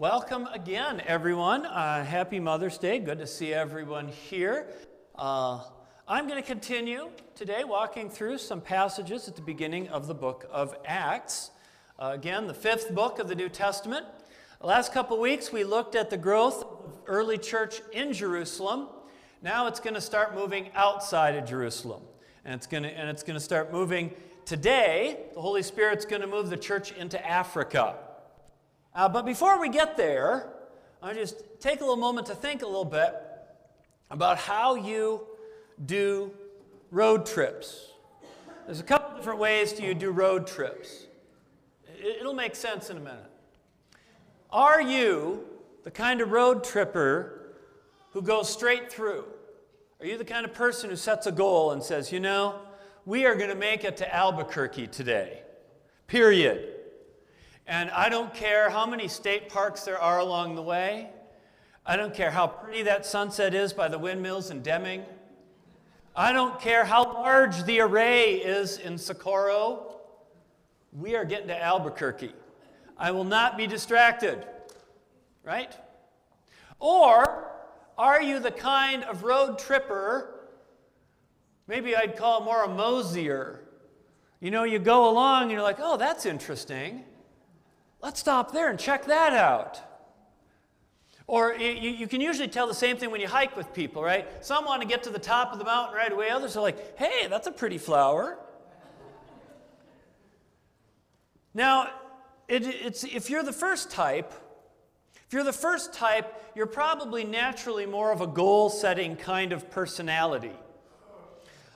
Welcome again, everyone. Uh, happy Mother's Day. Good to see everyone here. Uh, I'm going to continue today walking through some passages at the beginning of the book of Acts. Uh, again, the fifth book of the New Testament. The last couple weeks, we looked at the growth of early church in Jerusalem. Now it's going to start moving outside of Jerusalem. And it's going to, and it's going to start moving today. The Holy Spirit's going to move the church into Africa. Uh, but before we get there, I just take a little moment to think a little bit about how you do road trips. There's a couple different ways to you do road trips. It'll make sense in a minute. Are you the kind of road tripper who goes straight through? Are you the kind of person who sets a goal and says, you know, we are going to make it to Albuquerque today, period? And I don't care how many state parks there are along the way. I don't care how pretty that sunset is by the windmills in Deming. I don't care how large the array is in Socorro. We are getting to Albuquerque. I will not be distracted, right? Or are you the kind of road tripper? Maybe I'd call more a mosier. You know, you go along and you're like, oh, that's interesting. Let's stop there and check that out. Or you, you, can usually tell the same thing when you hike with people, right? Some want to get to the top of the mountain right away, others are like, hey, that's a pretty flower. Now, it, it's, if you're the first type, if you're the first type, you're probably naturally more of a goal setting kind of personality.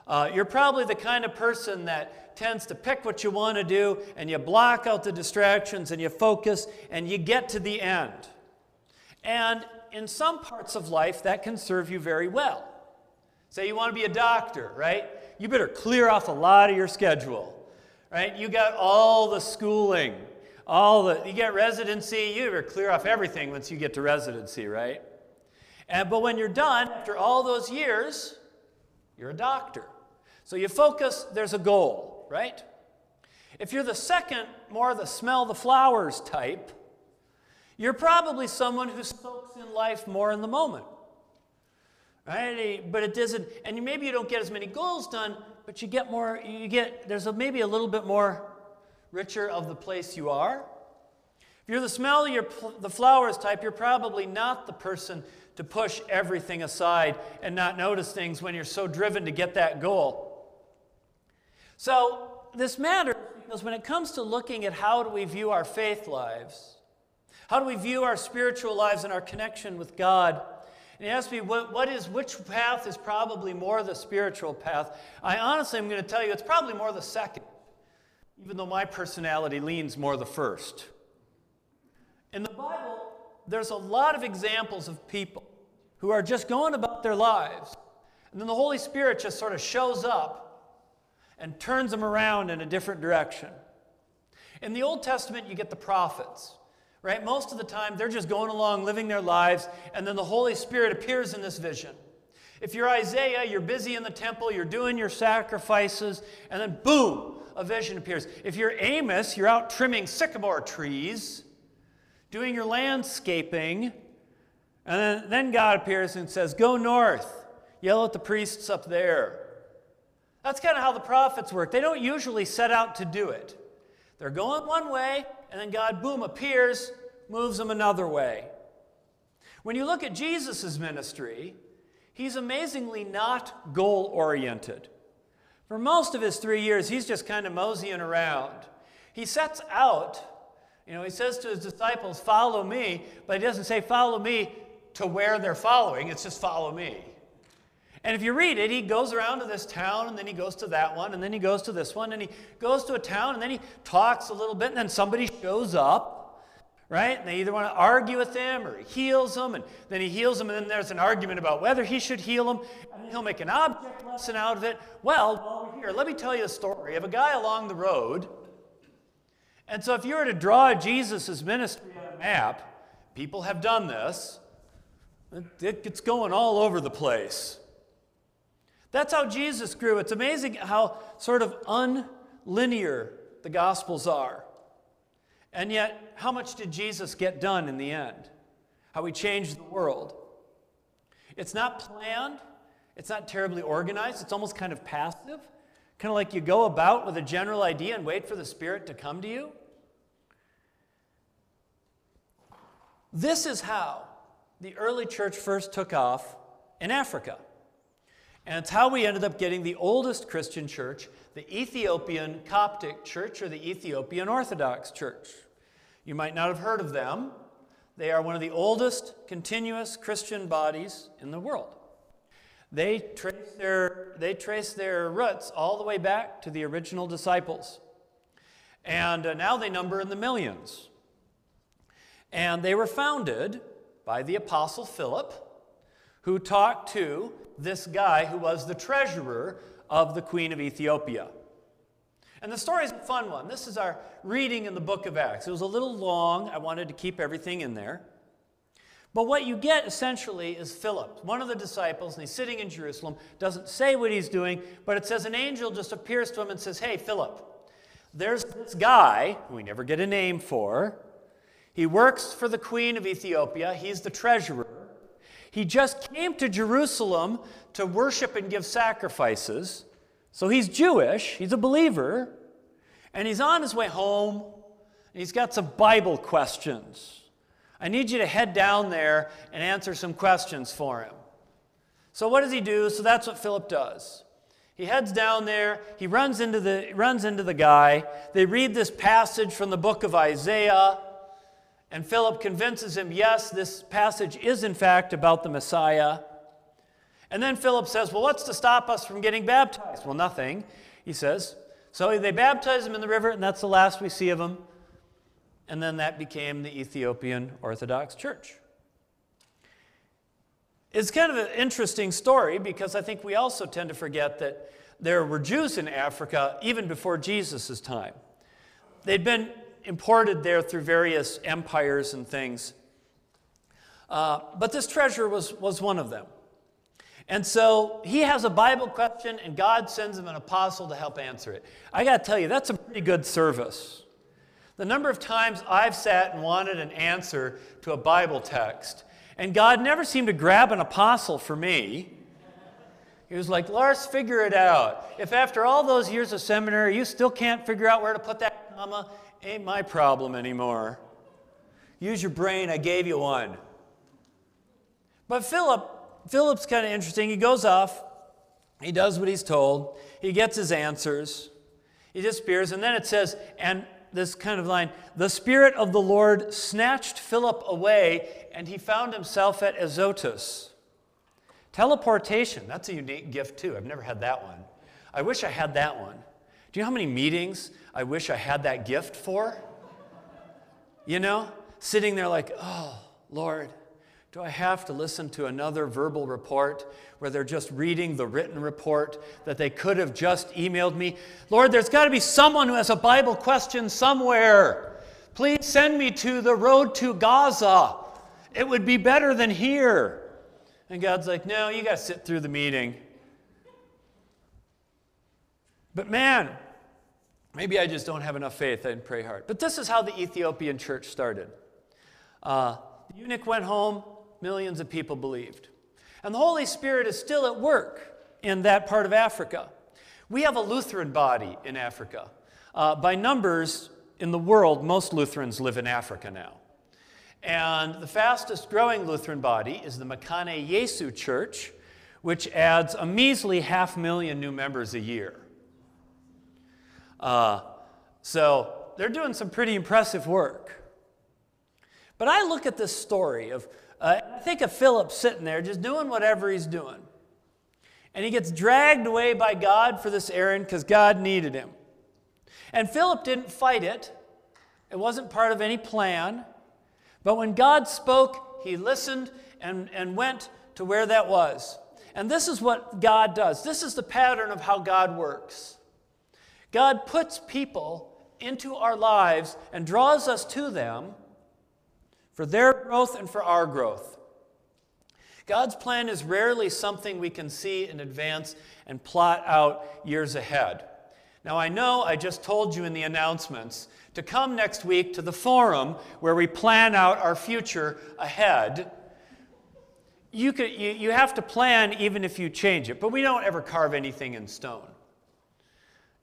Uh, you're probably the kind of person that tends to pick what you want to do and you block out the distractions and you focus and you get to the end. And in some parts of life, that can serve you very well. Say you want to be a doctor, right? You better clear off a lot of your schedule, right? You got all the schooling, all the, you get residency, you better clear off everything once you get to residency, right? And, but when you're done, after all those years, you're a doctor. So you focus, there's a goal right? If you're the second, more the smell the flowers type, you're probably someone who soaks in life more in the moment. Right? But it doesn't, and maybe you don't get as many goals done, but you get more, you get, there's a, maybe a little bit more richer of the place you are. If you're the smell the flowers type, you're probably not the person to push everything aside and not notice things when you're so driven to get that goal. So this matters because when it comes to looking at how do we view our faith lives, how do we view our spiritual lives and our connection with God, and he asked me what, what is which path is probably more the spiritual path. I honestly am going to tell you it's probably more the second, even though my personality leans more the first. In the Bible, there's a lot of examples of people who are just going about their lives, and then the Holy Spirit just sort of shows up and turns them around in a different direction. In the Old Testament, you get the prophets, right? Most of the time, they're just going along, living their lives, and then the Holy Spirit appears in this vision. If you're Isaiah, you're busy in the temple, you're doing your sacrifices, and then boom, a vision appears. If you're Amos, you're out trimming sycamore trees, doing your landscaping, and then, then God appears and says, Go north, yell at the priests up there. That's kind of how the prophets work. They don't usually set out to do it. They're going one way, and then God, boom, appears, moves them another way. When you look at Jesus' ministry, he's amazingly not goal oriented. For most of his three years, he's just kind of moseying around. He sets out, you know, he says to his disciples, Follow me, but he doesn't say, Follow me to where they're following, it's just follow me. And if you read it, he goes around to this town, and then he goes to that one, and then he goes to this one, and he goes to a town, and then he talks a little bit, and then somebody shows up, right? And they either want to argue with him or he heals them, and then he heals them, and then there's an argument about whether he should heal them, and he'll make an object lesson out of it. Well, while we're here, let me tell you a story of a guy along the road. And so if you were to draw Jesus' ministry on a map, people have done this, it's going all over the place. That's how Jesus grew. It's amazing how sort of unlinear the Gospels are. And yet, how much did Jesus get done in the end? How he changed the world. It's not planned, it's not terribly organized, it's almost kind of passive. Kind of like you go about with a general idea and wait for the Spirit to come to you. This is how the early church first took off in Africa. And it's how we ended up getting the oldest Christian church, the Ethiopian Coptic Church or the Ethiopian Orthodox Church. You might not have heard of them. They are one of the oldest continuous Christian bodies in the world. They trace their, they trace their roots all the way back to the original disciples. And uh, now they number in the millions. And they were founded by the Apostle Philip, who talked to this guy who was the treasurer of the Queen of Ethiopia. And the story is a fun one. This is our reading in the book of Acts. It was a little long. I wanted to keep everything in there. But what you get essentially is Philip, one of the disciples, and he's sitting in Jerusalem, doesn't say what he's doing, but it says an angel just appears to him and says, Hey, Philip, there's this guy who we never get a name for. He works for the queen of Ethiopia, he's the treasurer. He just came to Jerusalem to worship and give sacrifices. So he's Jewish, he's a believer, and he's on his way home, and he's got some Bible questions. I need you to head down there and answer some questions for him. So what does he do? So that's what Philip does. He heads down there, he runs into the, runs into the guy. They read this passage from the book of Isaiah, and Philip convinces him, yes, this passage is in fact about the Messiah. And then Philip says, Well, what's to stop us from getting baptized? Well, nothing, he says. So they baptize him in the river, and that's the last we see of him. And then that became the Ethiopian Orthodox Church. It's kind of an interesting story because I think we also tend to forget that there were Jews in Africa even before Jesus' time. They'd been imported there through various empires and things. Uh, but this treasure was, was one of them. And so he has a Bible question, and God sends him an apostle to help answer it. I got to tell you, that's a pretty good service. The number of times I've sat and wanted an answer to a Bible text, and God never seemed to grab an apostle for me. He was like, Lars, figure it out. If after all those years of seminary you still can't figure out where to put that comma, ain't my problem anymore. Use your brain, I gave you one. But Philip Philip's kind of interesting. He goes off, he does what he's told, he gets his answers, he disappears, and then it says, and this kind of line the Spirit of the Lord snatched Philip away, and he found himself at Azotus. Teleportation, that's a unique gift too. I've never had that one. I wish I had that one. Do you know how many meetings I wish I had that gift for? You know, sitting there like, oh, Lord, do I have to listen to another verbal report where they're just reading the written report that they could have just emailed me? Lord, there's got to be someone who has a Bible question somewhere. Please send me to the road to Gaza. It would be better than here. And God's like, no, you got to sit through the meeting. But man, maybe I just don't have enough faith and pray hard. But this is how the Ethiopian church started. Uh, the eunuch went home, millions of people believed. And the Holy Spirit is still at work in that part of Africa. We have a Lutheran body in Africa. Uh, by numbers in the world, most Lutherans live in Africa now. And the fastest growing Lutheran body is the Mekane Yesu Church, which adds a measly half million new members a year. Uh, so they're doing some pretty impressive work. But I look at this story of uh, I think of Philip sitting there just doing whatever he's doing. And he gets dragged away by God for this errand because God needed him. And Philip didn't fight it, it wasn't part of any plan. But when God spoke, he listened and, and went to where that was. And this is what God does. This is the pattern of how God works. God puts people into our lives and draws us to them for their growth and for our growth. God's plan is rarely something we can see in advance and plot out years ahead. Now, I know I just told you in the announcements to come next week to the forum where we plan out our future ahead. You, could, you, you have to plan even if you change it, but we don't ever carve anything in stone.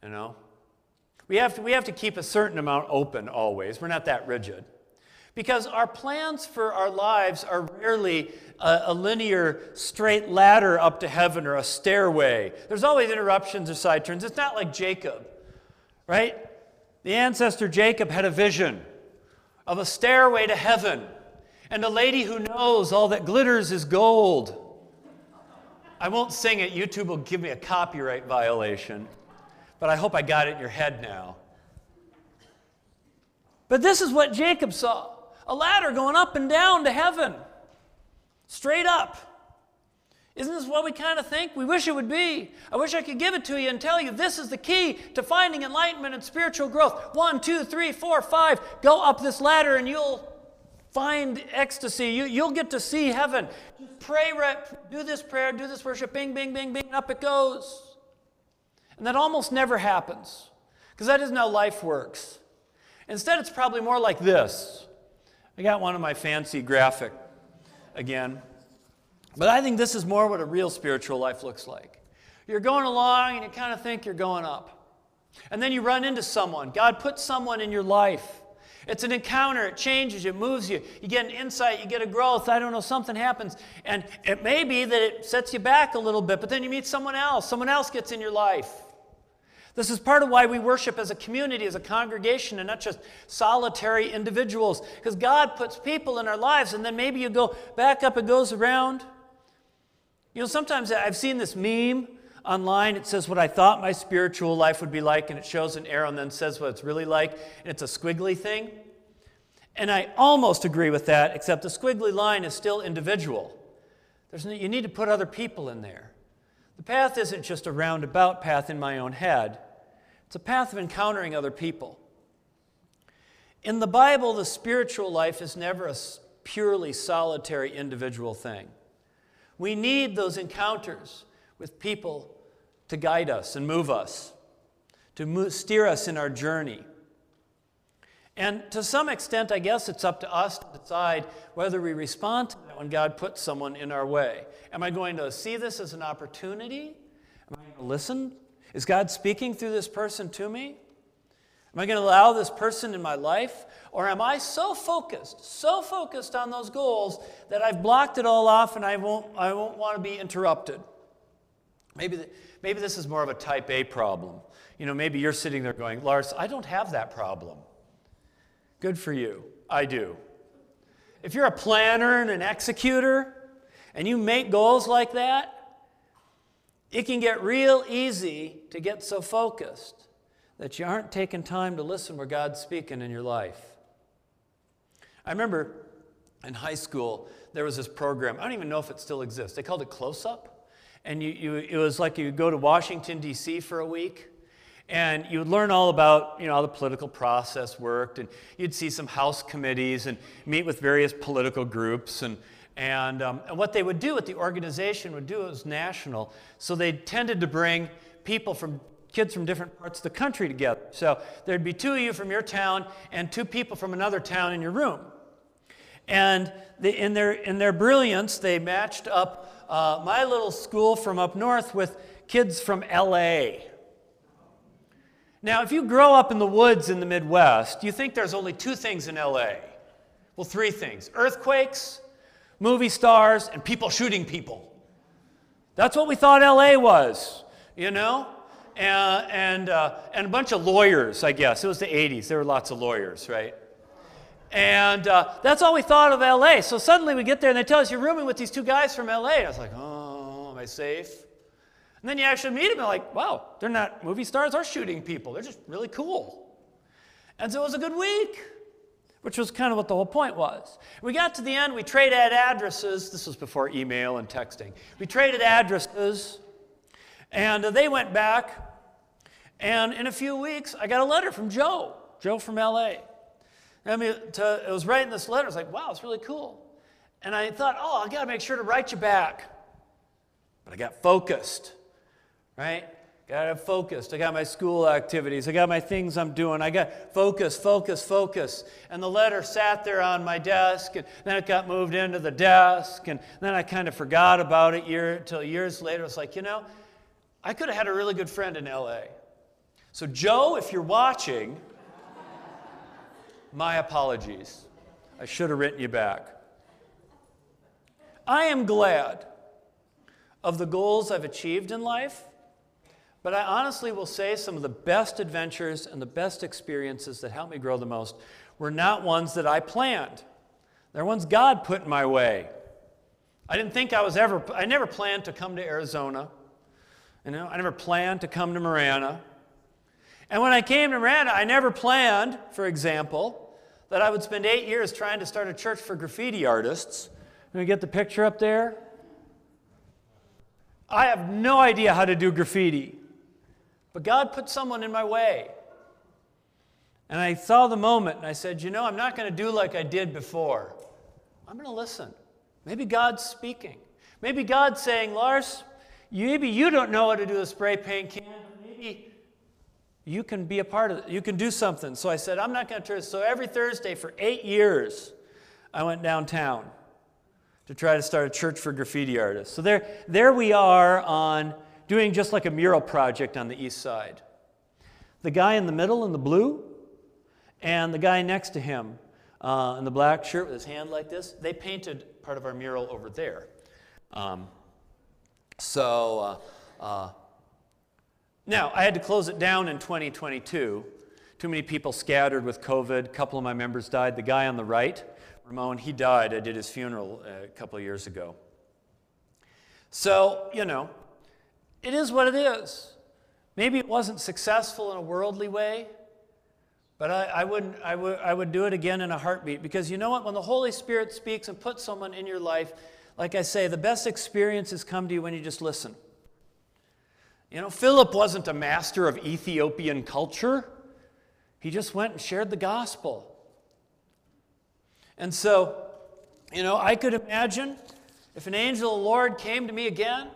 You know? We have, to, we have to keep a certain amount open always. We're not that rigid. Because our plans for our lives are rarely a, a, linear, straight ladder up to heaven or a stairway. There's always interruptions or side turns. It's not like Jacob, right? The ancestor Jacob had a vision of a stairway to heaven and a lady who knows all that glitters is gold. I won't sing it, YouTube will give me a copyright violation, but I hope I got it in your head now. But this is what Jacob saw a ladder going up and down to heaven, straight up. Isn't this what we kind of think? We wish it would be. I wish I could give it to you and tell you this is the key to finding enlightenment and spiritual growth. One, two, three, four, five. Go up this ladder and you'll find ecstasy. You, you'll get to see heaven. Pray, do this prayer, do this worship, bing, bing, bing, bing, up it goes. And that almost never happens because that isn't how life works. Instead, it's probably more like this I got one of my fancy graphic again. But I think this is more what a real spiritual life looks like. You're going along and you kind of think you're going up. And then you run into someone. God puts someone in your life. It's an encounter, it changes, it moves you. You get an insight, you get a growth, I don't know, something happens. And it may be that it sets you back a little bit, but then you meet someone else, someone else gets in your life. This is part of why we worship as a community, as a congregation, and not just solitary individuals. Because God puts people in our lives, and then maybe you go back up, it goes around. You know, sometimes I've seen this meme online. It says what I thought my spiritual life would be like, and it shows an arrow and then says what it's really like, and it's a squiggly thing. And I almost agree with that, except the squiggly line is still individual. There's you need to put other people in there. The path isn't just a roundabout path in my own head, it's a path of encountering other people. In the Bible, the spiritual life is never a purely solitary individual thing. We need those encounters with people to guide us and move us, to move, steer us in our journey. And to some extent, I guess it's up to us to decide whether we respond to that when God puts someone in our way. Am I going to see this as an opportunity? Am I going to listen? Is God speaking through this person to me? Am I going to allow this person in my life? Or am I so focused, so focused on those goals that I've blocked it all off and I won't, I won't want to be interrupted? Maybe, the, maybe this is more of a type A problem. You know, maybe you're sitting there going, Lars, I don't have that problem. Good for you. I do. If you're a planner and an executor and you make goals like that, it can get real easy to get so focused that you aren't taking time to listen where God's speaking in your life. I remember in high school, there was this program, I don't even know if it still exists. They called it Close Up. And you, you, it was like you go to Washington, D.C. for a week and you would learn all about you know, how the political process worked, and you'd see some House committees and meet with various political groups. And, and, um, and what they would do, what the organization would do, it was national. So they tended to bring people from kids from different parts of the country together. So there'd be two of you from your town and two people from another town in your room. And they, in, their, in their brilliance, they matched up uh, my little school from up north with kids from LA. Now, if you grow up in the woods in the Midwest, you think there's only two things in LA. Well, three things earthquakes, movie stars, and people shooting people. That's what we thought LA was, you know? And, and, uh, and a bunch of lawyers, I guess. It was the 80s. There were lots of lawyers, right? And uh, that's all we thought of LA. So suddenly we get there and they tell us you're rooming with these two guys from LA. And I was like, oh, am I safe? And then you actually meet them and like, wow, they're not movie stars or shooting people. They're just really cool. And so it was a good week, which was kind of what the whole point was. We got to the end, we traded addresses. This was before email and texting. We traded addresses, and they went back. And in a few weeks, I got a letter from Joe, Joe from LA. I mean, to, it was writing this letter. I was like, wow, it's really cool. And I thought, oh, I got to make sure to write you back. But I got focused right? Got focused. I got my school activities. I got my things I'm doing. I got focus, focus, focus. And the letter sat there on my desk, and then it got moved into the desk, and then I kind of forgot about it year until years later. It's like, you know, I could have had a really good friend in LA. So, Joe, if you're watching, my apologies. I should have written you back. I am glad of the goals I've achieved in life, but I honestly will say some of the best adventures and the best experiences that helped me grow the most were not ones that I planned. They're ones God put in my way. I didn't think I was ever, I never planned to come to Arizona. You know, I never planned to come to Marana. And when I came to Marana, I never planned, for example, that I would spend eight years trying to start a church for graffiti artists. Can we get the picture up there? I have no idea how to do graffiti, but God put someone in my way. And I saw the moment and I said, You know, I'm not going to do like I did before. I'm going to listen. Maybe God's speaking. Maybe God's saying, Lars, maybe you don't know how to do a spray paint can, maybe you can be a part of it. You can do something. So I said, I'm not going to turn. So every Thursday for eight years, I went downtown to try to start a church for graffiti artists. So there, there we are on doing just like a mural project on the east side. The guy in the middle in the blue and the guy next to him uh, in the black shirt with his hand like this, they painted part of our mural over there. Um, so uh, uh, now I had to close it down in 2022. Too many people scattered with COVID. A couple of my members died. The guy on the right, Ramon, he died. I did his funeral uh, a couple of years ago. So, you know, it is what it is. Maybe it wasn't successful in a worldly way, but I, I, wouldn't, I, would, I would do it again in a heartbeat because you know what? When the Holy Spirit speaks and puts someone in your life, like I say, the best experiences come to you when you just listen. You know, Philip wasn't a master of Ethiopian culture, he just went and shared the gospel. And so, you know, I could imagine if an angel of the Lord came to me again,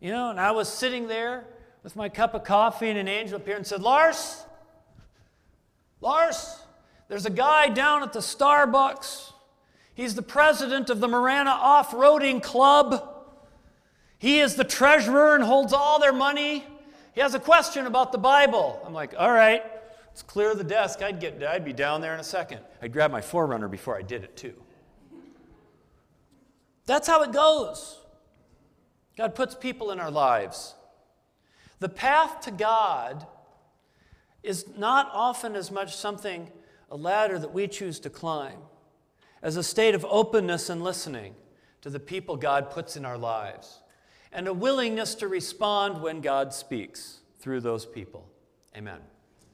you know, and I was sitting there with my cup of coffee, and an angel appeared and said, Lars, Lars, there's a guy down at the Starbucks. He's the president of the Marana Off Roading Club. He is the treasurer and holds all their money. He has a question about the Bible. I'm like, all right, let's clear the desk. I'd, get, I'd be down there in a second. I'd grab my 4Runner before I did it, too. That's how it goes. God puts people in our lives. The path to God is not often as much something, a ladder that we choose to climb, as a state of openness and listening to the people God puts in our lives, and a willingness to respond when God speaks through those people. Amen.